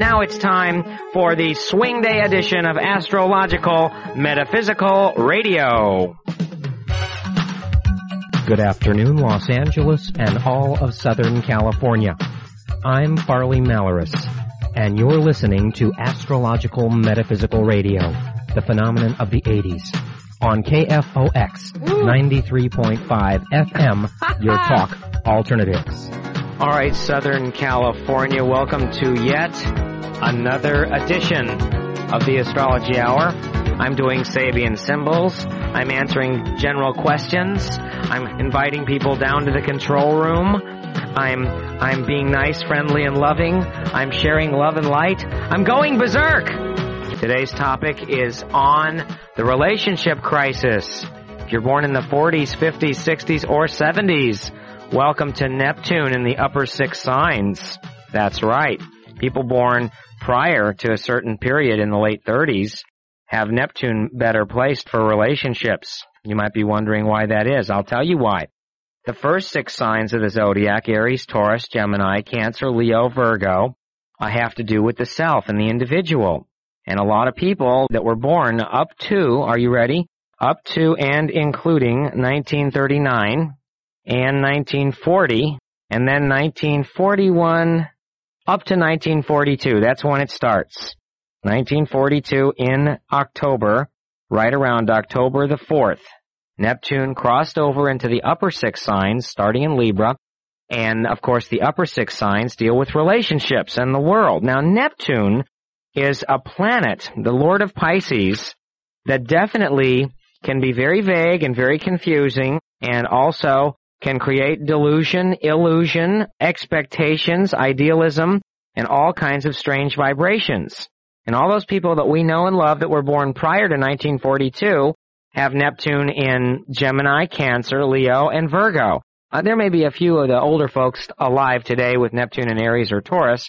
Now it's time for the swing day edition of Astrological Metaphysical Radio. Good afternoon, Los Angeles and all of Southern California. I'm Farley Malaris, and you're listening to Astrological Metaphysical Radio, the phenomenon of the 80s. On KFOX 93.5 FM, your talk alternatives. All right, Southern California, welcome to yet another edition of the Astrology Hour. I'm doing Sabian symbols. I'm answering general questions. I'm inviting people down to the control room. I'm I'm being nice, friendly, and loving. I'm sharing love and light. I'm going berserk. Today's topic is on the relationship crisis. If you're born in the 40s, 50s, 60s, or 70s, welcome to Neptune in the upper six signs. That's right. People born prior to a certain period in the late 30s have Neptune better placed for relationships. You might be wondering why that is. I'll tell you why. The first six signs of the zodiac, Aries, Taurus, Gemini, Cancer, Leo, Virgo, I have to do with the self and the individual. And a lot of people that were born up to, are you ready? Up to and including 1939 and 1940 and then 1941 up to 1942. That's when it starts. 1942 in October, right around October the 4th. Neptune crossed over into the upper six signs, starting in Libra, and of course the upper six signs deal with relationships and the world. Now Neptune is a planet, the Lord of Pisces, that definitely can be very vague and very confusing and also can create delusion, illusion, expectations, idealism, and all kinds of strange vibrations. And all those people that we know and love that were born prior to 1942 have Neptune in Gemini, Cancer, Leo, and Virgo. Uh, there may be a few of the older folks alive today with Neptune in Aries or Taurus,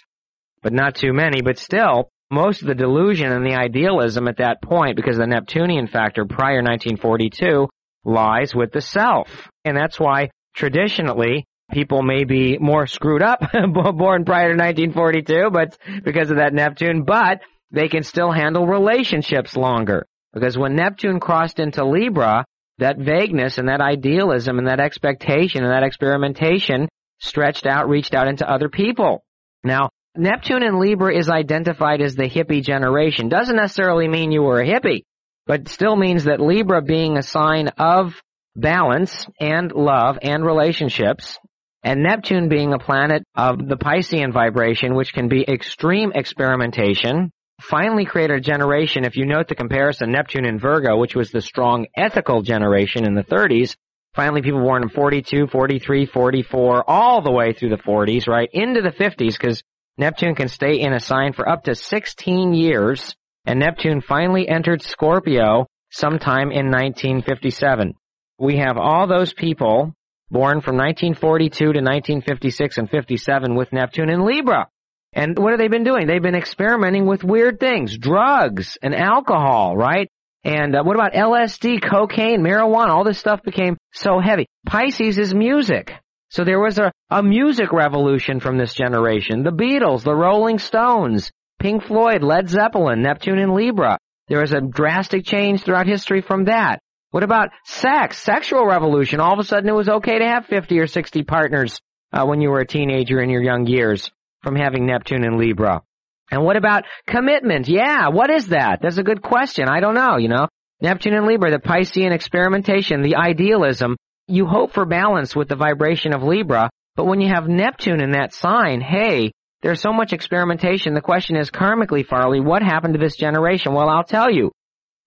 but not too many. But still, most of the delusion and the idealism at that point, because the Neptunian factor prior 1942 lies with the self. And that's why traditionally people may be more screwed up born prior to 1942, but because of that Neptune, but they can still handle relationships longer. Because when Neptune crossed into Libra, that vagueness and that idealism and that expectation and that experimentation stretched out, reached out into other people. Now, Neptune in Libra is identified as the hippie generation. Doesn't necessarily mean you were a hippie, but still means that Libra being a sign of balance and love and relationships, and Neptune being a planet of the Piscean vibration, which can be extreme experimentation, finally created a generation, if you note the comparison, Neptune and Virgo, which was the strong ethical generation in the 30s, finally people born in 42, 43, 44, all the way through the 40s, right, into the 50s, because Neptune can stay in a sign for up to 16 years, and Neptune finally entered Scorpio sometime in 1957 we have all those people born from 1942 to 1956 and 57 with Neptune in Libra. And what have they been doing? They've been experimenting with weird things, drugs and alcohol, right? And uh, what about LSD, cocaine, marijuana? All this stuff became so heavy. Pisces is music. So there was a, a music revolution from this generation. The Beatles, the Rolling Stones, Pink Floyd, Led Zeppelin, Neptune in Libra. There was a drastic change throughout history from that. What about sex? Sexual revolution. All of a sudden it was okay to have 50 or 60 partners uh, when you were a teenager in your young years from having Neptune and Libra. And what about commitment? Yeah, what is that? That's a good question. I don't know, you know. Neptune and Libra, the Piscean experimentation, the idealism. You hope for balance with the vibration of Libra, but when you have Neptune in that sign, hey, there's so much experimentation. The question is karmically, Farley, what happened to this generation? Well, I'll tell you.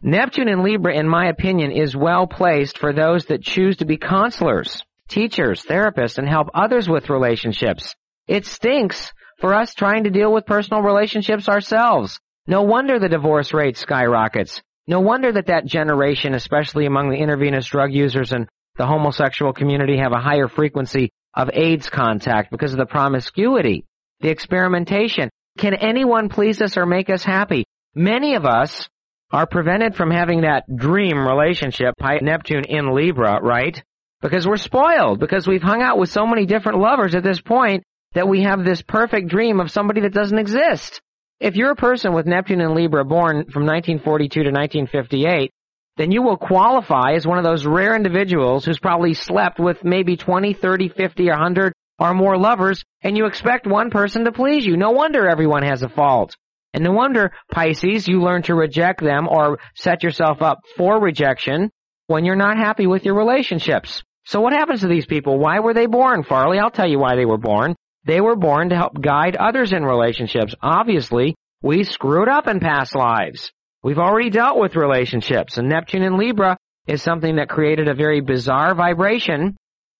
Neptune in Libra, in my opinion, is well placed for those that choose to be counselors, teachers, therapists, and help others with relationships. It stinks for us trying to deal with personal relationships ourselves. No wonder the divorce rate skyrockets. No wonder that that generation, especially among the intravenous drug users and the homosexual community, have a higher frequency of AIDS contact because of the promiscuity, the experimentation. Can anyone please us or make us happy? Many of us are prevented from having that dream relationship, Neptune in Libra, right? Because we're spoiled, because we've hung out with so many different lovers at this point that we have this perfect dream of somebody that doesn't exist. if you're a person with Neptune in Libra born from 1942 to 1958, then you will qualify as one of those rare individuals who's probably slept with maybe 20, 30, 50, or 100 or more lovers, and you expect one person to please you. No wonder everyone has a fault. And no wonder, Pisces, you learn to reject them or set yourself up for rejection when you're not happy with your relationships. So what happens to these people? Why were they born, Farley? I'll tell you why they were born. They were born to help guide others in relationships. Obviously, we screwed up in past lives. We've already dealt with relationships, and Neptune in Libra is something that created a very bizarre vibration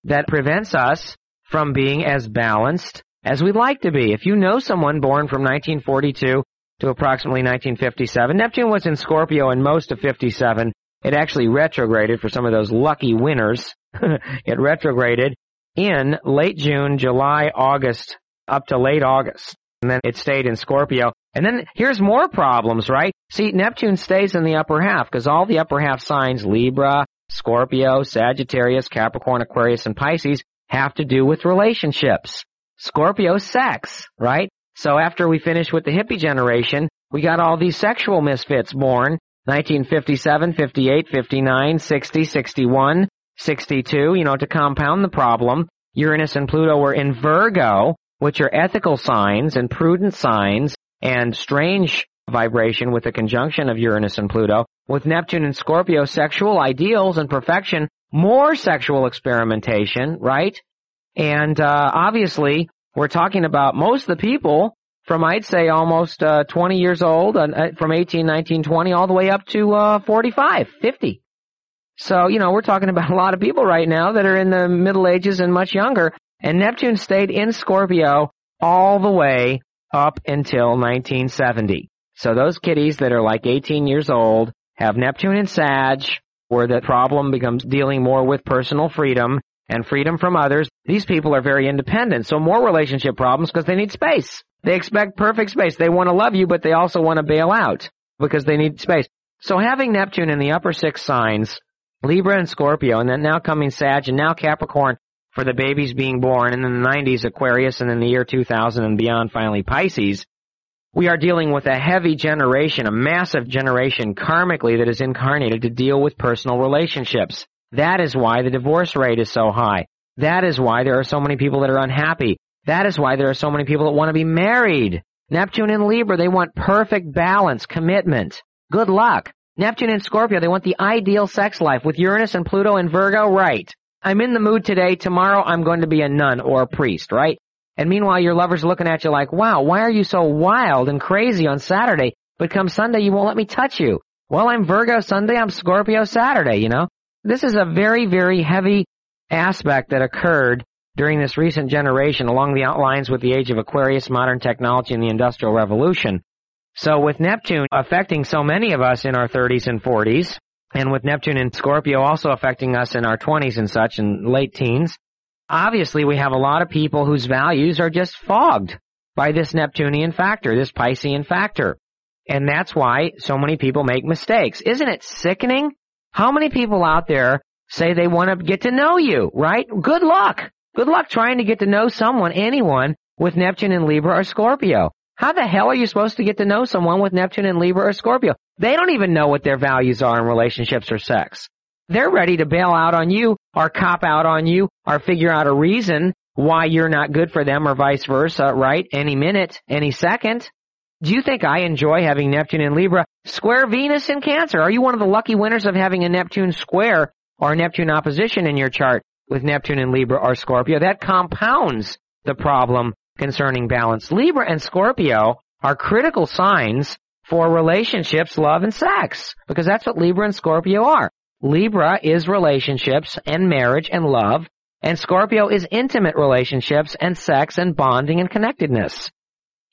that prevents us from being as balanced as we'd like to be. If you know someone born from 1942 to approximately 1957, Neptune was in Scorpio in most of 57. It actually retrograded for some of those lucky winners. it retrograded in late June, July, August, up to late August. And then it stayed in Scorpio. And then here's more problems, right? See, Neptune stays in the upper half because all the upper half signs, Libra, Scorpio, Sagittarius, Capricorn, Aquarius, and Pisces, have to do with relationships. Scorpio sex, right? So after we finish with the hippie generation, we got all these sexual misfits born. 1957, 58, 59, 60, 61, 62, you know, to compound the problem. Uranus and Pluto were in Virgo, which are ethical signs and prudent signs and strange vibration with the conjunction of Uranus and Pluto. With Neptune and Scorpio, sexual ideals and perfection, more sexual experimentation, right? And uh, obviously, we're talking about most of the people from I'd say almost uh, 20 years old, uh, from 18, 19, 20, all the way up to uh, 45, 50. So, you know, we're talking about a lot of people right now that are in the Middle Ages and much younger. And Neptune stayed in Scorpio all the way up until 1970. So those kiddies that are like 18 years old have Neptune in Sag, where the problem becomes dealing more with personal freedom and freedom from others. These people are very independent, so more relationship problems because they need space. They expect perfect space. They want to love you, but they also want to bail out because they need space. So having Neptune in the upper six signs, Libra and Scorpio, and then now coming Sag, and now Capricorn for the babies being born, and in the 90s Aquarius, and in the year 2000 and beyond finally Pisces, we are dealing with a heavy generation, a massive generation karmically that is incarnated to deal with personal relationships. That is why the divorce rate is so high. That is why there are so many people that are unhappy. That is why there are so many people that want to be married. Neptune and Libra, they want perfect balance, commitment. Good luck. Neptune and Scorpio, they want the ideal sex life. With Uranus and Pluto and Virgo, right. I'm in the mood today. Tomorrow I'm going to be a nun or a priest, right? And meanwhile your lover's looking at you like, wow, why are you so wild and crazy on Saturday? But come Sunday you won't let me touch you. Well, I'm Virgo Sunday, I'm Scorpio Saturday, you know? This is a very, very heavy aspect that occurred during this recent generation along the outlines with the age of Aquarius, modern technology, and the Industrial Revolution. So with Neptune affecting so many of us in our 30s and 40s, and with Neptune and Scorpio also affecting us in our 20s and such and late teens, obviously we have a lot of people whose values are just fogged by this Neptunian factor, this Piscean factor. And that's why so many people make mistakes. Isn't it sickening? How many people out there say they want to get to know you, right? Good luck. Good luck trying to get to know someone, anyone, with Neptune and Libra or Scorpio. How the hell are you supposed to get to know someone with Neptune and Libra or Scorpio? They don't even know what their values are in relationships or sex. They're ready to bail out on you or cop out on you or figure out a reason why you're not good for them or vice versa, right? Any minute, any second. Do you think I enjoy having Neptune in Libra square Venus in Cancer? Are you one of the lucky winners of having a Neptune square or Neptune opposition in your chart? with Neptune in Libra or Scorpio, that compounds the problem concerning balance. Libra and Scorpio are critical signs for relationships, love, and sex, because that's what Libra and Scorpio are. Libra is relationships and marriage and love, and Scorpio is intimate relationships and sex and bonding and connectedness.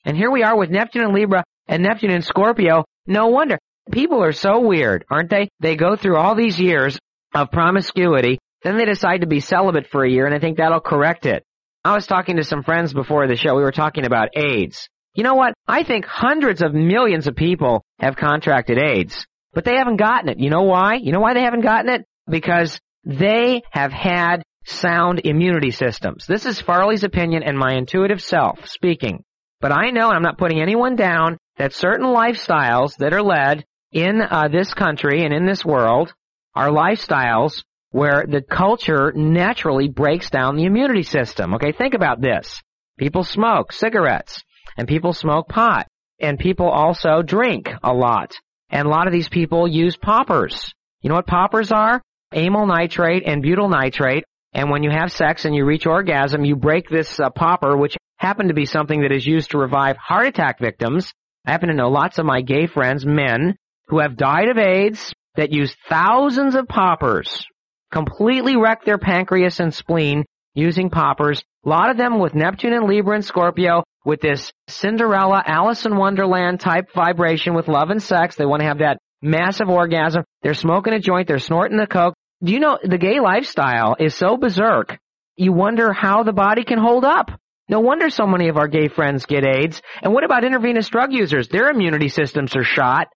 And here we are with Neptune and Libra and Neptune and Scorpio. No wonder. People are so weird, aren't they? They go through all these years of promiscuity then they decide to be celibate for a year, and I think that'll correct it. I was talking to some friends before the show. We were talking about AIDS. You know what? I think hundreds of millions of people have contracted AIDS, but they haven't gotten it. You know why? You know why they haven't gotten it? Because they have had sound immunity systems. This is Farley's opinion and my intuitive self speaking. But I know I'm not putting anyone down that certain lifestyles that are led in uh, this country and in this world are lifestyles where the culture naturally breaks down the immunity system. Okay, think about this. People smoke cigarettes and people smoke pot and people also drink a lot. And a lot of these people use poppers. You know what poppers are? Amyl nitrate and butyl nitrate. And when you have sex and you reach orgasm, you break this uh, popper, which happened to be something that is used to revive heart attack victims. I happen to know lots of my gay friends, men, who have died of AIDS that use thousands of poppers, completely wreck their pancreas and spleen using poppers. A lot of them with Neptune and Libra and Scorpio with this Cinderella, Alice in Wonderland type vibration with love and sex. They want to have that massive orgasm. They're smoking a joint. They're snorting the coke. Do you know the gay lifestyle is so berserk? You wonder how the body can hold up. No wonder so many of our gay friends get AIDS. And what about intravenous drug users? Their immunity systems are shot.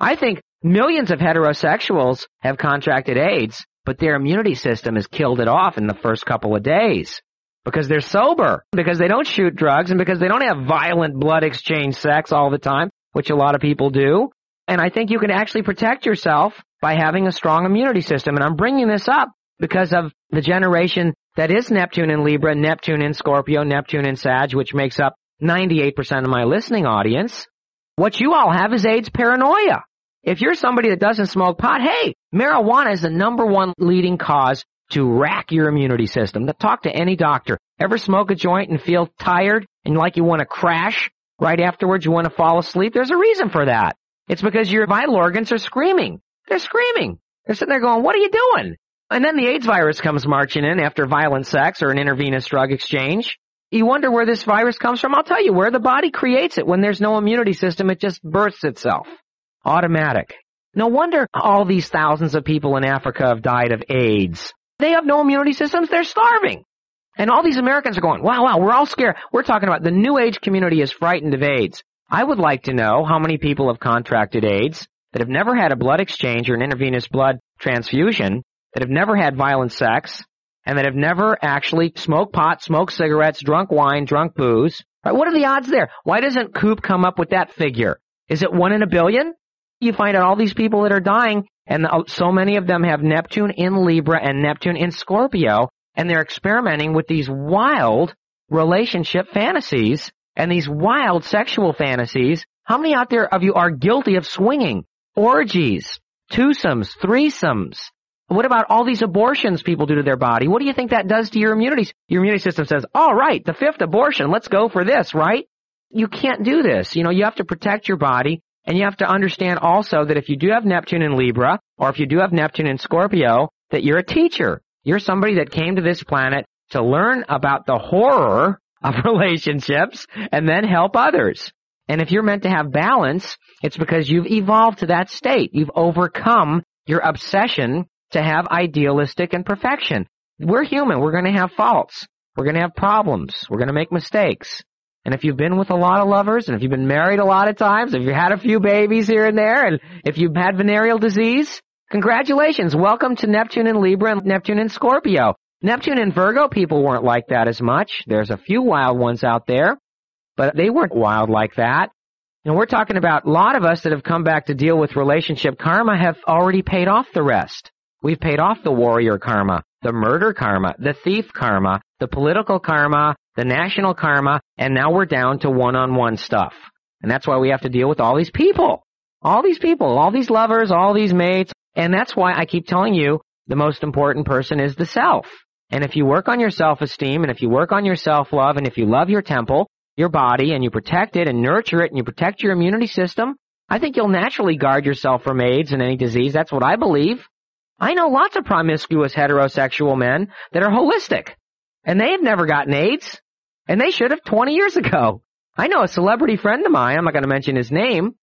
I think millions of heterosexuals have contracted AIDS, but their immunity system has killed it off in the first couple of days because they're sober, because they don't shoot drugs, and because they don't have violent blood exchange sex all the time, which a lot of people do. And I think you can actually protect yourself by having a strong immunity system. And I'm bringing this up because of the generation that is Neptune in Libra, Neptune in Scorpio, Neptune in Sag, which makes up 98% of my listening audience. What you all have is AIDS paranoia. If you're somebody that doesn't smoke pot, hey, marijuana is the number one leading cause to rack your immunity system. Talk to any doctor. Ever smoke a joint and feel tired and like you want to crash right afterwards? You want to fall asleep? There's a reason for that. It's because your vital organs are screaming. They're screaming. They're sitting there going, what are you doing? And then the AIDS virus comes marching in after violent sex or an intravenous drug exchange. You wonder where this virus comes from? I'll tell you where the body creates it. When there's no immunity system, it just births itself. Automatic. No wonder all these thousands of people in Africa have died of AIDS. They have no immunity systems. They're starving. And all these Americans are going, wow, wow, we're all scared. We're talking about the new age community is frightened of AIDS. I would like to know how many people have contracted AIDS that have never had a blood exchange or an intravenous blood transfusion, that have never had violent sex, and that have never actually smoked pot, smoked cigarettes, drunk wine, drunk booze. Right? What are the odds there? Why doesn't Koop come up with that figure? Is it one in a billion? You find out all these people that are dying and so many of them have Neptune in Libra and Neptune in Scorpio, and they're experimenting with these wild relationship fantasies and these wild sexual fantasies. How many out there of you are guilty of swinging, orgies, twosomes, threesomes? What about all these abortions people do to their body? What do you think that does to your immunity? Your immunity system says, all right, the fifth abortion, let's go for this, right? You can't do this. You know, you have to protect your body and you have to understand also that if you do have Neptune in Libra, or if you do have Neptune in Scorpio, that you're a teacher. You're somebody that came to this planet to learn about the horror of relationships and then help others. And if you're meant to have balance, it's because you've evolved to that state. You've overcome your obsession to have idealistic and perfection. We're human. We're going to have faults. We're going to have problems. We're going to make mistakes. And if you've been with a lot of lovers, and if you've been married a lot of times, if you had a few babies here and there, and if you've had venereal disease, congratulations. Welcome to Neptune in Libra and Neptune in Scorpio. Neptune and Virgo people weren't like that as much. There's a few wild ones out there, but they weren't wild like that. And we're talking about a lot of us that have come back to deal with relationship karma have already paid off the rest. We've paid off the warrior karma, the murder karma, the thief karma, the political karma, the national karma, and now we're down to one-on-one stuff. And that's why we have to deal with all these people. All these people, all these lovers, all these mates. And that's why I keep telling you the most important person is the self. And if you work on your self-esteem and if you work on your self-love and if you love your temple, your body, and you protect it and nurture it and you protect your immunity system, I think you'll naturally guard yourself from AIDS and any disease. That's what I believe. I know lots of promiscuous heterosexual men that are holistic. And they have never gotten AIDS. And they should have 20 years ago. I know a celebrity friend of mine, I'm not going to mention his name,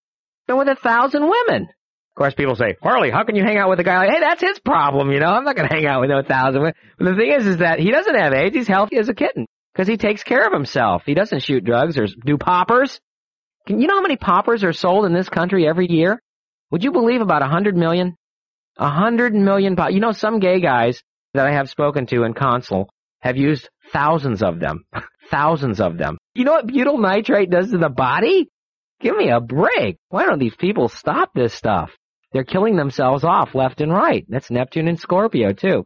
been with a thousand women. Of course, people say, Harley, how can you hang out with a guy like, hey, that's his problem, you know, I'm not going to hang out with a thousand women. But the thing is, is that he doesn't have AIDS, he's healthy as a kitten. Because he takes care of himself. He doesn't shoot drugs or do poppers. Can you know how many poppers are sold in this country every year? Would you believe about a hundred million? A hundred million pop- You know, some gay guys that I have spoken to in Consul have used thousands of them. thousands of them. You know what butyl nitrate does to the body? Give me a break. Why don't these people stop this stuff? They're killing themselves off left and right. That's Neptune and Scorpio too.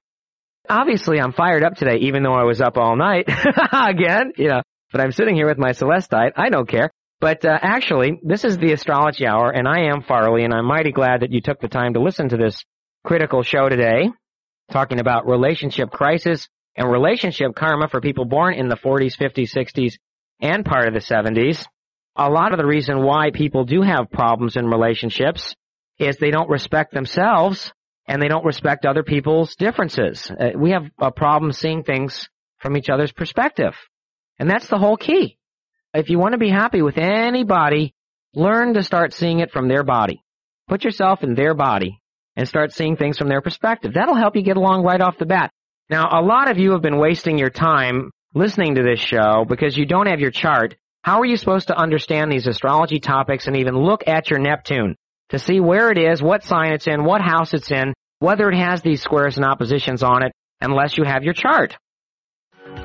Obviously, I'm fired up today, even though I was up all night. Again, you know, but I'm sitting here with my Celestite. I don't care. But uh, actually, this is the astrology hour, and I am Farley, and I'm mighty glad that you took the time to listen to this critical show today, talking about relationship crisis and relationship karma for people born in the 40s, 50s, 60s, and part of the 70s. A lot of the reason why people do have problems in relationships is they don't respect themselves and they don't respect other people's differences. Uh, we have a problem seeing things from each other's perspective. And that's the whole key. If you want to be happy with anybody, learn to start seeing it from their body. Put yourself in their body and start seeing things from their perspective. That'll help you get along right off the bat. Now, a lot of you have been wasting your time listening to this show because you don't have your chart. How are you supposed to understand these astrology topics and even look at your Neptune to see where it is, what sign it's in, what house it's in, whether it has these squares and oppositions on it, unless you have your chart?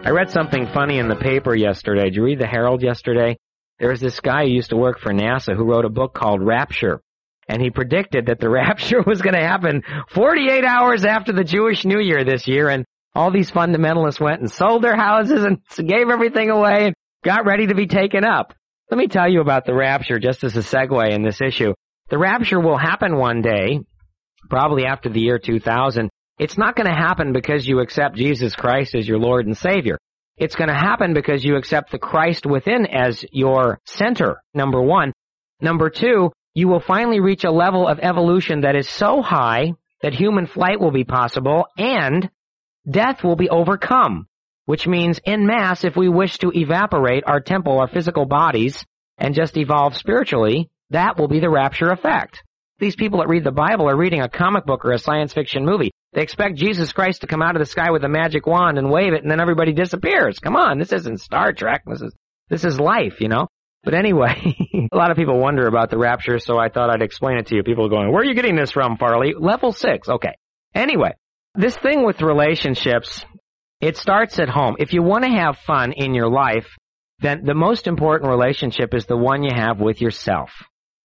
I read something funny in the paper yesterday. Did you read the Herald yesterday? There was this guy who used to work for NASA who wrote a book called Rapture. And he predicted that the rapture was going to happen 48 hours after the Jewish New Year this year. And all these fundamentalists went and sold their houses and gave everything away and got ready to be taken up. Let me tell you about the rapture just as a segue in this issue. The rapture will happen one day, probably after the year 2000, it's not going to happen because you accept Jesus Christ as your Lord and Savior. It's going to happen because you accept the Christ within as your center, number one. Number two, you will finally reach a level of evolution that is so high that human flight will be possible and death will be overcome. Which means in mass, if we wish to evaporate our temple, our physical bodies, and just evolve spiritually, that will be the rapture effect. These people that read the Bible are reading a comic book or a science fiction movie. They expect Jesus Christ to come out of the sky with a magic wand and wave it and then everybody disappears. Come on, this isn't Star Trek. This is, this is life, you know? But anyway, a lot of people wonder about the rapture, so I thought I'd explain it to you. People are going, where are you getting this from, Farley? Level six. Okay. Anyway, this thing with relationships, it starts at home. If you want to have fun in your life, then the most important relationship is the one you have with yourself.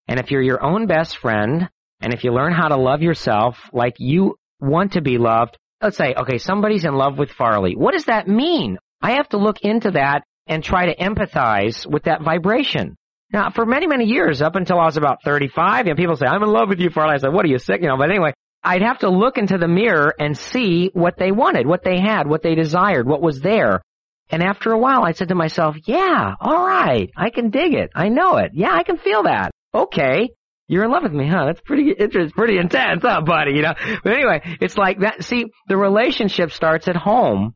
And if you're your own best friend, and if you learn how to love yourself like you want to be loved, let's say, okay, somebody's in love with Farley. What does that mean? I have to look into that and try to empathize with that vibration. Now, for many, many years, up until I was about 35, and people say, I'm in love with you, Farley. I said, what are you sick? You know, but anyway, I'd have to look into the mirror and see what they wanted, what they had, what they desired, what was there. And after a while, I said to myself, yeah, all right, I can dig it. I know it. Yeah, I can feel that. Okay. You're in love with me, huh? That's pretty, it's pretty intense, huh, buddy? You know? But anyway, it's like that. See, the relationship starts at home.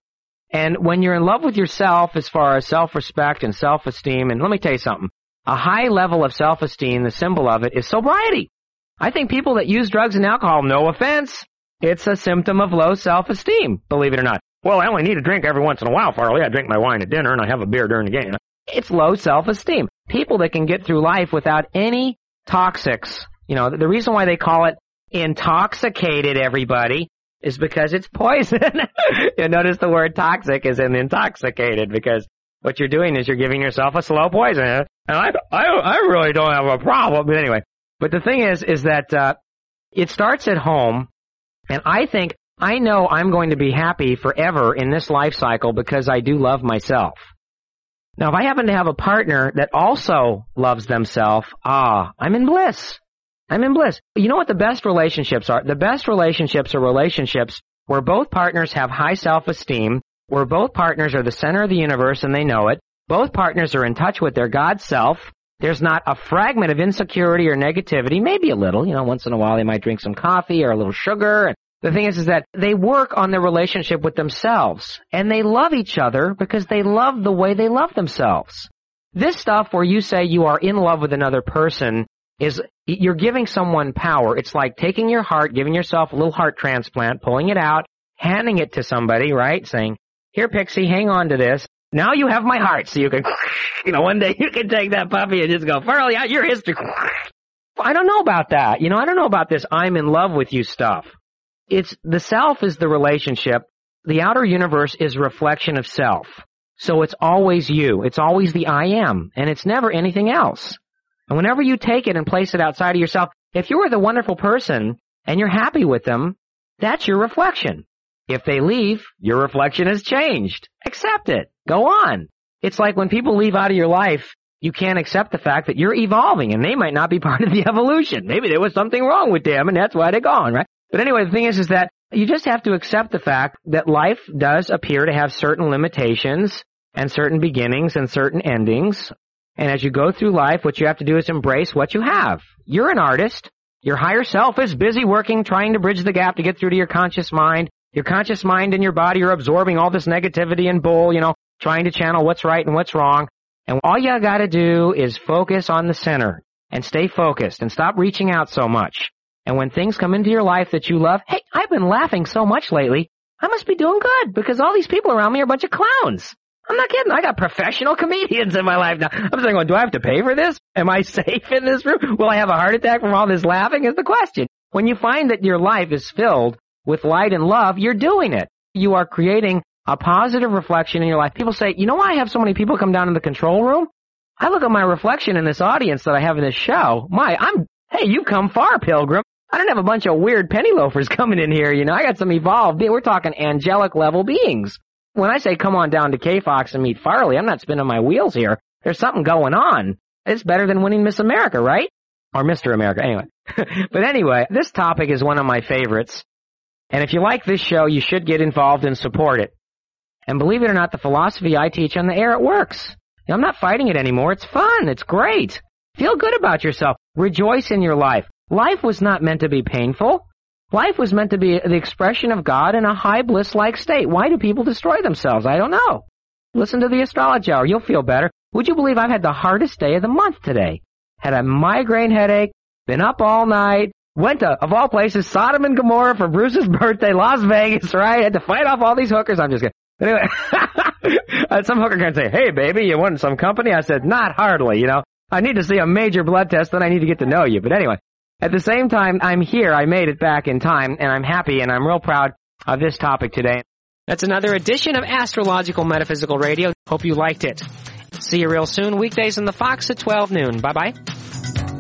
And when you're in love with yourself as far as self-respect and self-esteem, and let me tell you something, a high level of self-esteem, the symbol of it is sobriety. I think people that use drugs and alcohol, no offense, it's a symptom of low self-esteem, believe it or not. Well, I only need a drink every once in a while, Farley. I drink my wine at dinner and I have a beer during the game. It's low self-esteem. People that can get through life without any toxics. You know, the reason why they call it intoxicated, everybody, is because it's poison. you notice the word toxic is in intoxicated because what you're doing is you're giving yourself a slow poison. And I, I, I really don't have a problem. But anyway, but the thing is, is that, uh, it starts at home. And I think, I know I'm going to be happy forever in this life cycle because I do love myself. Now, if I happen to have a partner that also loves themselves, ah, I'm in bliss. I'm in bliss. You know what the best relationships are? The best relationships are relationships where both partners have high self-esteem, where both partners are the center of the universe and they know it. Both partners are in touch with their God self. There's not a fragment of insecurity or negativity, maybe a little, you know, once in a while they might drink some coffee or a little sugar the thing is, is that they work on their relationship with themselves and they love each other because they love the way they love themselves. This stuff where you say you are in love with another person is you're giving someone power. It's like taking your heart, giving yourself a little heart transplant, pulling it out, handing it to somebody, right? Saying, here, Pixie, hang on to this. Now you have my heart, so you can, you know, one day you can take that puppy and just go, Farley, out your history. I don't know about that. You know, I don't know about this I'm in love with you stuff. It's the self is the relationship. The outer universe is reflection of self. So it's always you. It's always the I am, and it's never anything else. And whenever you take it and place it outside of yourself, if you are the wonderful person and you're happy with them, that's your reflection. If they leave, your reflection has changed. Accept it. Go on. It's like when people leave out of your life, you can't accept the fact that you're evolving and they might not be part of the evolution. Maybe there was something wrong with them and that's why they're gone, right? But anyway, the thing is, is that you just have to accept the fact that life does appear to have certain limitations and certain beginnings and certain endings. And as you go through life, what you have to do is embrace what you have. You're an artist. Your higher self is busy working, trying to bridge the gap to get through to your conscious mind. Your conscious mind and your body are absorbing all this negativity and bull, you know, trying to channel what's right and what's wrong. And all you gotta do is focus on the center and stay focused and stop reaching out so much. And when things come into your life that you love, hey, I've been laughing so much lately. I must be doing good because all these people around me are a bunch of clowns. I'm not kidding. I got professional comedians in my life now. I'm saying, well, do I have to pay for this? Am I safe in this room? Will I have a heart attack from all this laughing is the question. When you find that your life is filled with light and love, you're doing it. You are creating a positive reflection in your life. People say, you know why I have so many people come down in the control room? I look at my reflection in this audience that I have in this show. My, I'm, hey, you come far, pilgrim. I don't have a bunch of weird penny loafers coming in here, you know. I got some evolved. We're talking angelic level beings. When I say come on down to K-Fox and meet Farley, I'm not spinning my wheels here. There's something going on. It's better than winning Miss America, right? Or Mr. America, anyway. but anyway, this topic is one of my favorites. And if you like this show, you should get involved and support it. And believe it or not, the philosophy I teach on the air, it works. I'm not fighting it anymore. It's fun. It's great. Feel good about yourself. Rejoice in your life. Life was not meant to be painful. Life was meant to be the expression of God in a high bliss-like state. Why do people destroy themselves? I don't know. Listen to the astrology hour. You'll feel better. Would you believe I've had the hardest day of the month today? Had a migraine headache, been up all night, went to, of all places, Sodom and Gomorrah for Bruce's birthday, Las Vegas, right? Had to fight off all these hookers. I'm just kidding. Anyway, uh, some hooker can say, hey baby, you want some company? I said, not hardly, you know. I need to see a major blood test, then I need to get to know you. But anyway, at the same time, I'm here. I made it back in time, and I'm happy, and I'm real proud of this topic today. That's another edition of Astrological Metaphysical Radio. Hope you liked it. See you real soon, weekdays in the Fox at 12 noon. Bye bye.